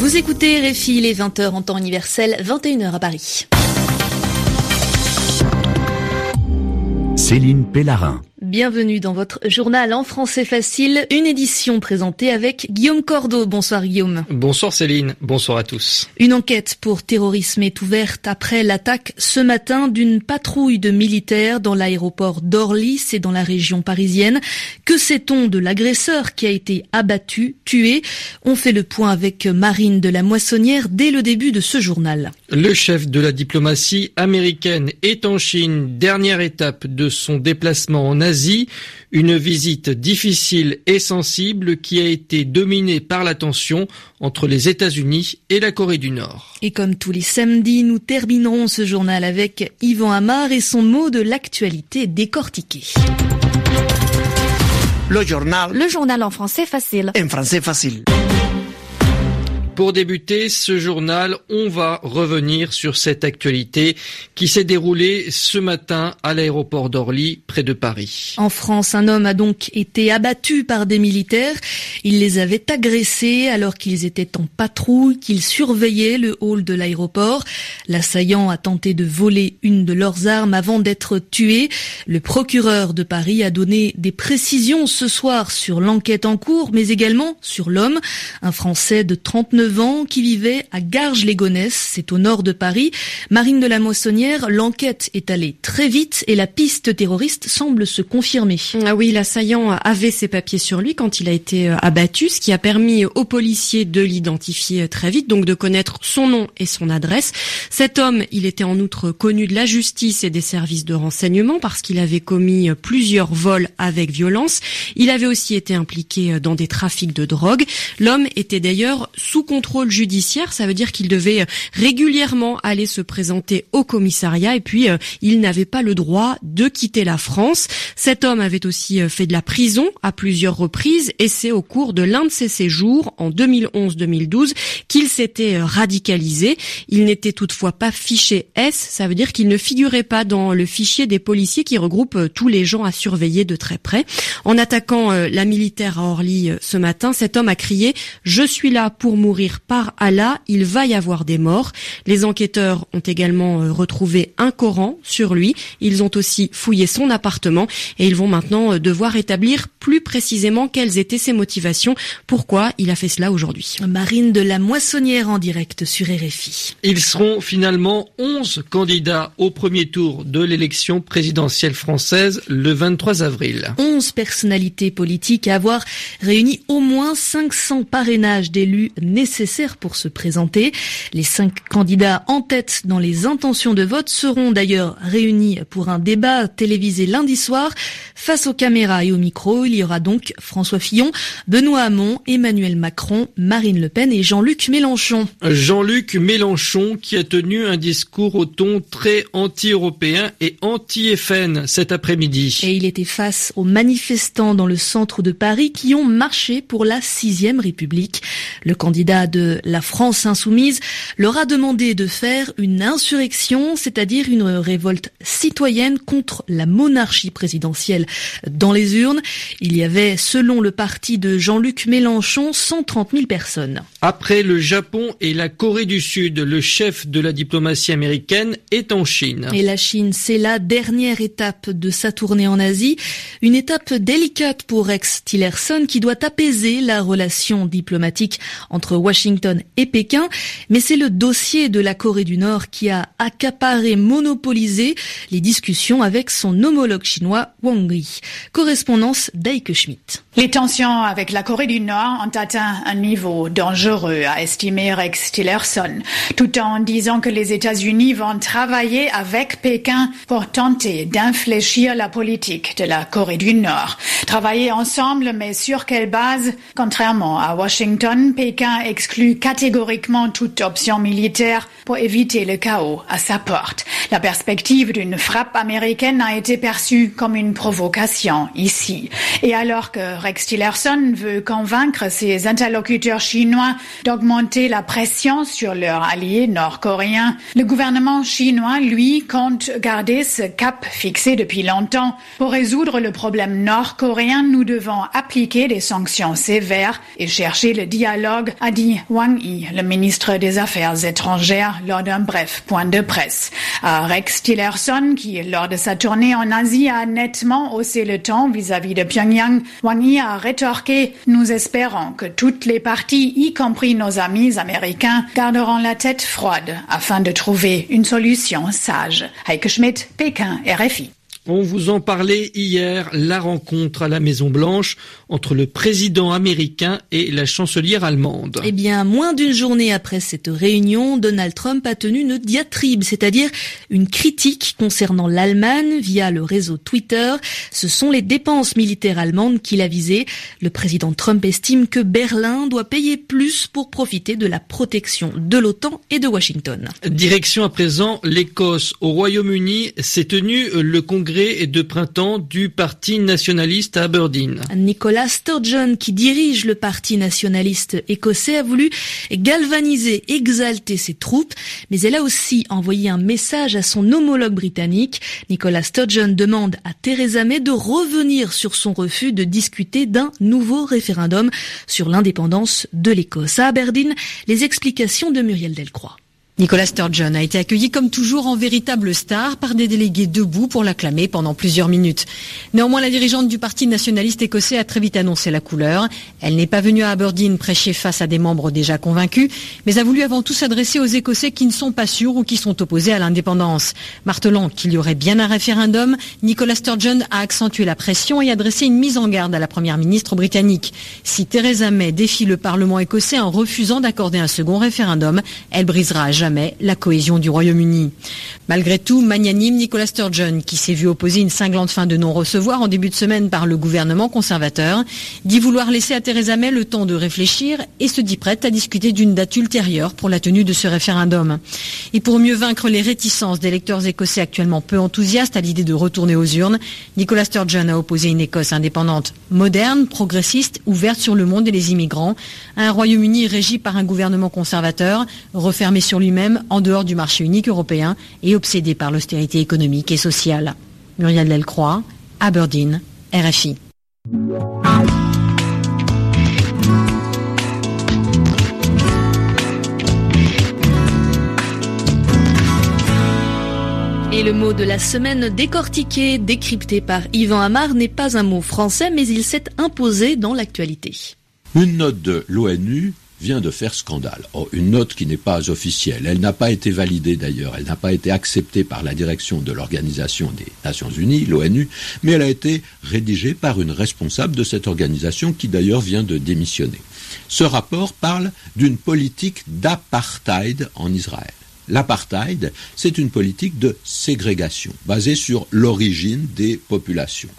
Vous écoutez Réfi, les 20h en temps universel, 21h à Paris. Céline Pellarin. Bienvenue dans votre journal en français facile, une édition présentée avec Guillaume Cordeau. Bonsoir Guillaume. Bonsoir Céline, bonsoir à tous. Une enquête pour terrorisme est ouverte après l'attaque ce matin d'une patrouille de militaires dans l'aéroport d'Orly, c'est dans la région parisienne. Que sait-on de l'agresseur qui a été abattu, tué? On fait le point avec Marine de la Moissonnière dès le début de ce journal. Le chef de la diplomatie américaine est en Chine, dernière étape de son déplacement en Asie une visite difficile et sensible qui a été dominée par la tension entre les États-Unis et la Corée du Nord. Et comme tous les samedis, nous terminerons ce journal avec Yvan Amar et son mot de l'actualité décortiqué. Le journal. Le journal en français facile. En français facile. Pour débuter ce journal, on va revenir sur cette actualité qui s'est déroulée ce matin à l'aéroport d'Orly, près de Paris. En France, un homme a donc été abattu par des militaires. Il les avait agressés alors qu'ils étaient en patrouille, qu'ils surveillaient le hall de l'aéroport. L'assaillant a tenté de voler une de leurs armes avant d'être tué. Le procureur de Paris a donné des précisions ce soir sur l'enquête en cours, mais également sur l'homme, un Français de 39 qui vivait à Garges-les-Gonesse, c'est au nord de Paris. Marine de la Moissonnière, l'enquête est allée très vite et la piste terroriste semble se confirmer. Ah oui, l'assaillant avait ses papiers sur lui quand il a été euh, abattu, ce qui a permis aux policiers de l'identifier très vite, donc de connaître son nom et son adresse. Cet homme, il était en outre connu de la justice et des services de renseignement parce qu'il avait commis plusieurs vols avec violence. Il avait aussi été impliqué dans des trafics de drogue. L'homme était d'ailleurs sous contrôle judiciaire, ça veut dire qu'il devait euh, régulièrement aller se présenter au commissariat et puis euh, il n'avait pas le droit de quitter la France. Cet homme avait aussi euh, fait de la prison à plusieurs reprises et c'est au cours de l'un de ses séjours en 2011-2012 qu'il s'était radicalisé. Il n'était toutefois pas fiché S, ça veut dire qu'il ne figurait pas dans le fichier des policiers qui regroupe tous les gens à surveiller de très près. En attaquant la militaire à Orly ce matin, cet homme a crié ⁇ Je suis là pour mourir par Allah, il va y avoir des morts. Les enquêteurs ont également euh, retrouvé un Coran sur lui. Ils ont aussi fouillé son appartement et ils vont maintenant euh, devoir établir plus précisément quelles étaient ses motivations, pourquoi il a fait cela aujourd'hui. Marine de la Moissonnière en direct sur RFI. Ils seront finalement 11 candidats au premier tour de l'élection présidentielle française le 23 avril. 11 personnalités politiques à avoir réuni au moins 500 parrainages d'élus nécessaires nécessaires pour se présenter. Les cinq candidats en tête dans les intentions de vote seront d'ailleurs réunis pour un débat télévisé lundi soir. Face aux caméras et aux micros, il y aura donc François Fillon, Benoît Hamon, Emmanuel Macron, Marine Le Pen et Jean-Luc Mélenchon. Jean-Luc Mélenchon qui a tenu un discours au ton très anti-européen et anti-FN cet après-midi. Et il était face aux manifestants dans le centre de Paris qui ont marché pour la sixième République. Le candidat de la France insoumise leur a demandé de faire une insurrection, c'est-à-dire une révolte citoyenne contre la monarchie présidentielle dans les urnes. Il y avait, selon le parti de Jean-Luc Mélenchon, 130 000 personnes. Après le Japon et la Corée du Sud, le chef de la diplomatie américaine est en Chine. Et la Chine, c'est la dernière étape de sa tournée en Asie, une étape délicate pour Rex Tillerson qui doit apaiser la relation diplomatique entre Washington et Pékin, mais c'est le dossier de la Corée du Nord qui a accaparé, monopolisé les discussions avec son homologue chinois Wang Yi. Correspondance d'Aike Schmidt. Les tensions avec la Corée du Nord ont atteint un niveau dangereux, a estimé Rex Tillerson, tout en disant que les États-Unis vont travailler avec Pékin pour tenter d'infléchir la politique de la Corée du Nord. Travailler ensemble, mais sur quelle base? Contrairement à Washington, Pékin exclut catégoriquement toute option militaire pour éviter le chaos à sa porte. La perspective d'une frappe américaine a été perçue comme une provocation ici. Et alors que Rex Tillerson veut convaincre ses interlocuteurs chinois d'augmenter la pression sur leurs alliés nord-coréens, le gouvernement chinois, lui, compte garder ce cap fixé depuis longtemps. Pour résoudre le problème nord-coréen, nous devons appliquer des sanctions sévères et chercher le dialogue, a dit Wang Yi, le ministre des Affaires étrangères, lors d'un bref point de presse. À Rex Tillerson, qui, lors de sa tournée en Asie, a nettement haussé le ton vis-à-vis de Pyongyang, Wang Yi a rétorqué Nous espérons que toutes les parties, y compris nos amis américains, garderont la tête froide afin de trouver une solution sage. Heike Schmidt, Pékin, RFI. On vous en parlait hier, la rencontre à la Maison Blanche entre le président américain et la chancelière allemande. Eh bien, moins d'une journée après cette réunion, Donald Trump a tenu une diatribe, c'est-à-dire une critique concernant l'Allemagne via le réseau Twitter. Ce sont les dépenses militaires allemandes qu'il a visées. Le président Trump estime que Berlin doit payer plus pour profiter de la protection de l'OTAN et de Washington. Direction à présent l'Écosse. Au Royaume-Uni s'est tenu le congrès et de printemps du Parti nationaliste à Aberdeen. Nicolas Sturgeon, qui dirige le Parti nationaliste écossais, a voulu galvaniser, exalter ses troupes, mais elle a aussi envoyé un message à son homologue britannique. Nicolas Sturgeon demande à Theresa May de revenir sur son refus de discuter d'un nouveau référendum sur l'indépendance de l'Écosse. À Aberdeen, les explications de Muriel Delcroix. Nicolas Sturgeon a été accueilli comme toujours en véritable star par des délégués debout pour l'acclamer pendant plusieurs minutes. Néanmoins, la dirigeante du Parti nationaliste écossais a très vite annoncé la couleur. Elle n'est pas venue à Aberdeen prêcher face à des membres déjà convaincus, mais a voulu avant tout s'adresser aux Écossais qui ne sont pas sûrs ou qui sont opposés à l'indépendance. Martelant qu'il y aurait bien un référendum, Nicolas Sturgeon a accentué la pression et adressé une mise en garde à la première ministre britannique. Si Theresa May défie le Parlement écossais en refusant d'accorder un second référendum, elle brisera jamais la cohésion du Royaume-Uni. Malgré tout, magnanime Nicolas Sturgeon, qui s'est vu opposer une cinglante fin de non-recevoir en début de semaine par le gouvernement conservateur, dit vouloir laisser à Theresa May le temps de réfléchir et se dit prête à discuter d'une date ultérieure pour la tenue de ce référendum. Et pour mieux vaincre les réticences des lecteurs écossais actuellement peu enthousiastes à l'idée de retourner aux urnes, Nicolas Sturgeon a opposé une Écosse indépendante, moderne, progressiste, ouverte sur le monde et les immigrants, à un Royaume-Uni régi par un gouvernement conservateur, refermé sur lui-même même en dehors du marché unique européen et obsédé par l'austérité économique et sociale. Muriel Delcroix, Aberdeen, RFI. Et le mot de la semaine décortiqué, décrypté par Yvan Amar n'est pas un mot français, mais il s'est imposé dans l'actualité. Une note de l'ONU vient de faire scandale. Oh, une note qui n'est pas officielle. Elle n'a pas été validée d'ailleurs. Elle n'a pas été acceptée par la direction de l'Organisation des Nations Unies, l'ONU, mais elle a été rédigée par une responsable de cette organisation qui d'ailleurs vient de démissionner. Ce rapport parle d'une politique d'apartheid en Israël. L'apartheid, c'est une politique de ségrégation basée sur l'origine des populations.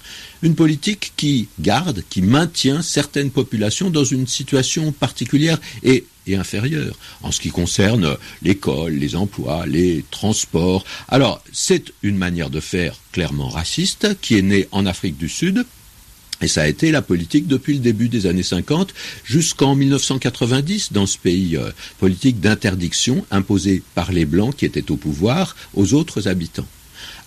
Une politique qui garde, qui maintient certaines populations dans une situation particulière et, inférieure en ce qui concerne l'école, les emplois, les transports. Alors, c'est une manière de faire clairement raciste qui est née en Afrique du Sud et ça a été la politique depuis le début des années 50 jusqu'en 1990 dans ce pays, euh, politique d'interdiction imposée par les Blancs qui étaient au pouvoir aux autres habitants.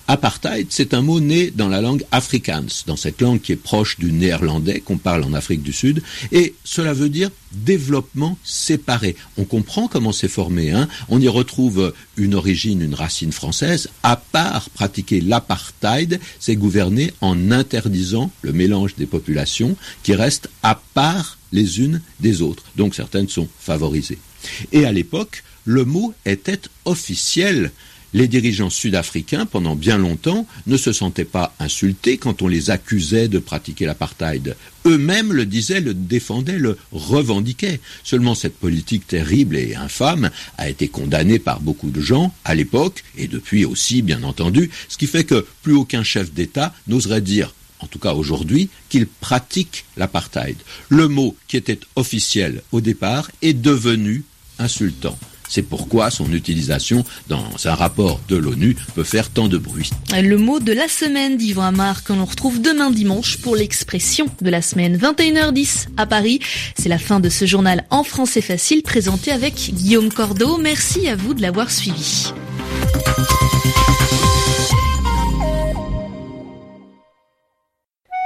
Apartheid, c'est un mot né dans la langue afrikaans, dans cette langue qui est proche du néerlandais qu'on parle en Afrique du Sud, et cela veut dire développement séparé. On comprend comment c'est formé, hein on y retrouve une origine, une racine française, à part pratiquer l'apartheid, c'est gouverner en interdisant le mélange des populations qui restent à part les unes des autres, donc certaines sont favorisées. Et à l'époque, le mot était officiel les dirigeants sud-africains, pendant bien longtemps, ne se sentaient pas insultés quand on les accusait de pratiquer l'apartheid. Eux-mêmes le disaient, le défendaient, le revendiquaient. Seulement cette politique terrible et infâme a été condamnée par beaucoup de gens à l'époque, et depuis aussi, bien entendu, ce qui fait que plus aucun chef d'État n'oserait dire en tout cas aujourd'hui, qu'il pratique l'apartheid. Le mot qui était officiel au départ est devenu insultant. C'est pourquoi son utilisation dans un rapport de l'ONU peut faire tant de bruit. Le mot de la semaine d'Yvan Amar que l'on retrouve demain dimanche pour l'expression de la semaine 21h10 à Paris. C'est la fin de ce journal en français facile présenté avec Guillaume Cordeau. Merci à vous de l'avoir suivi.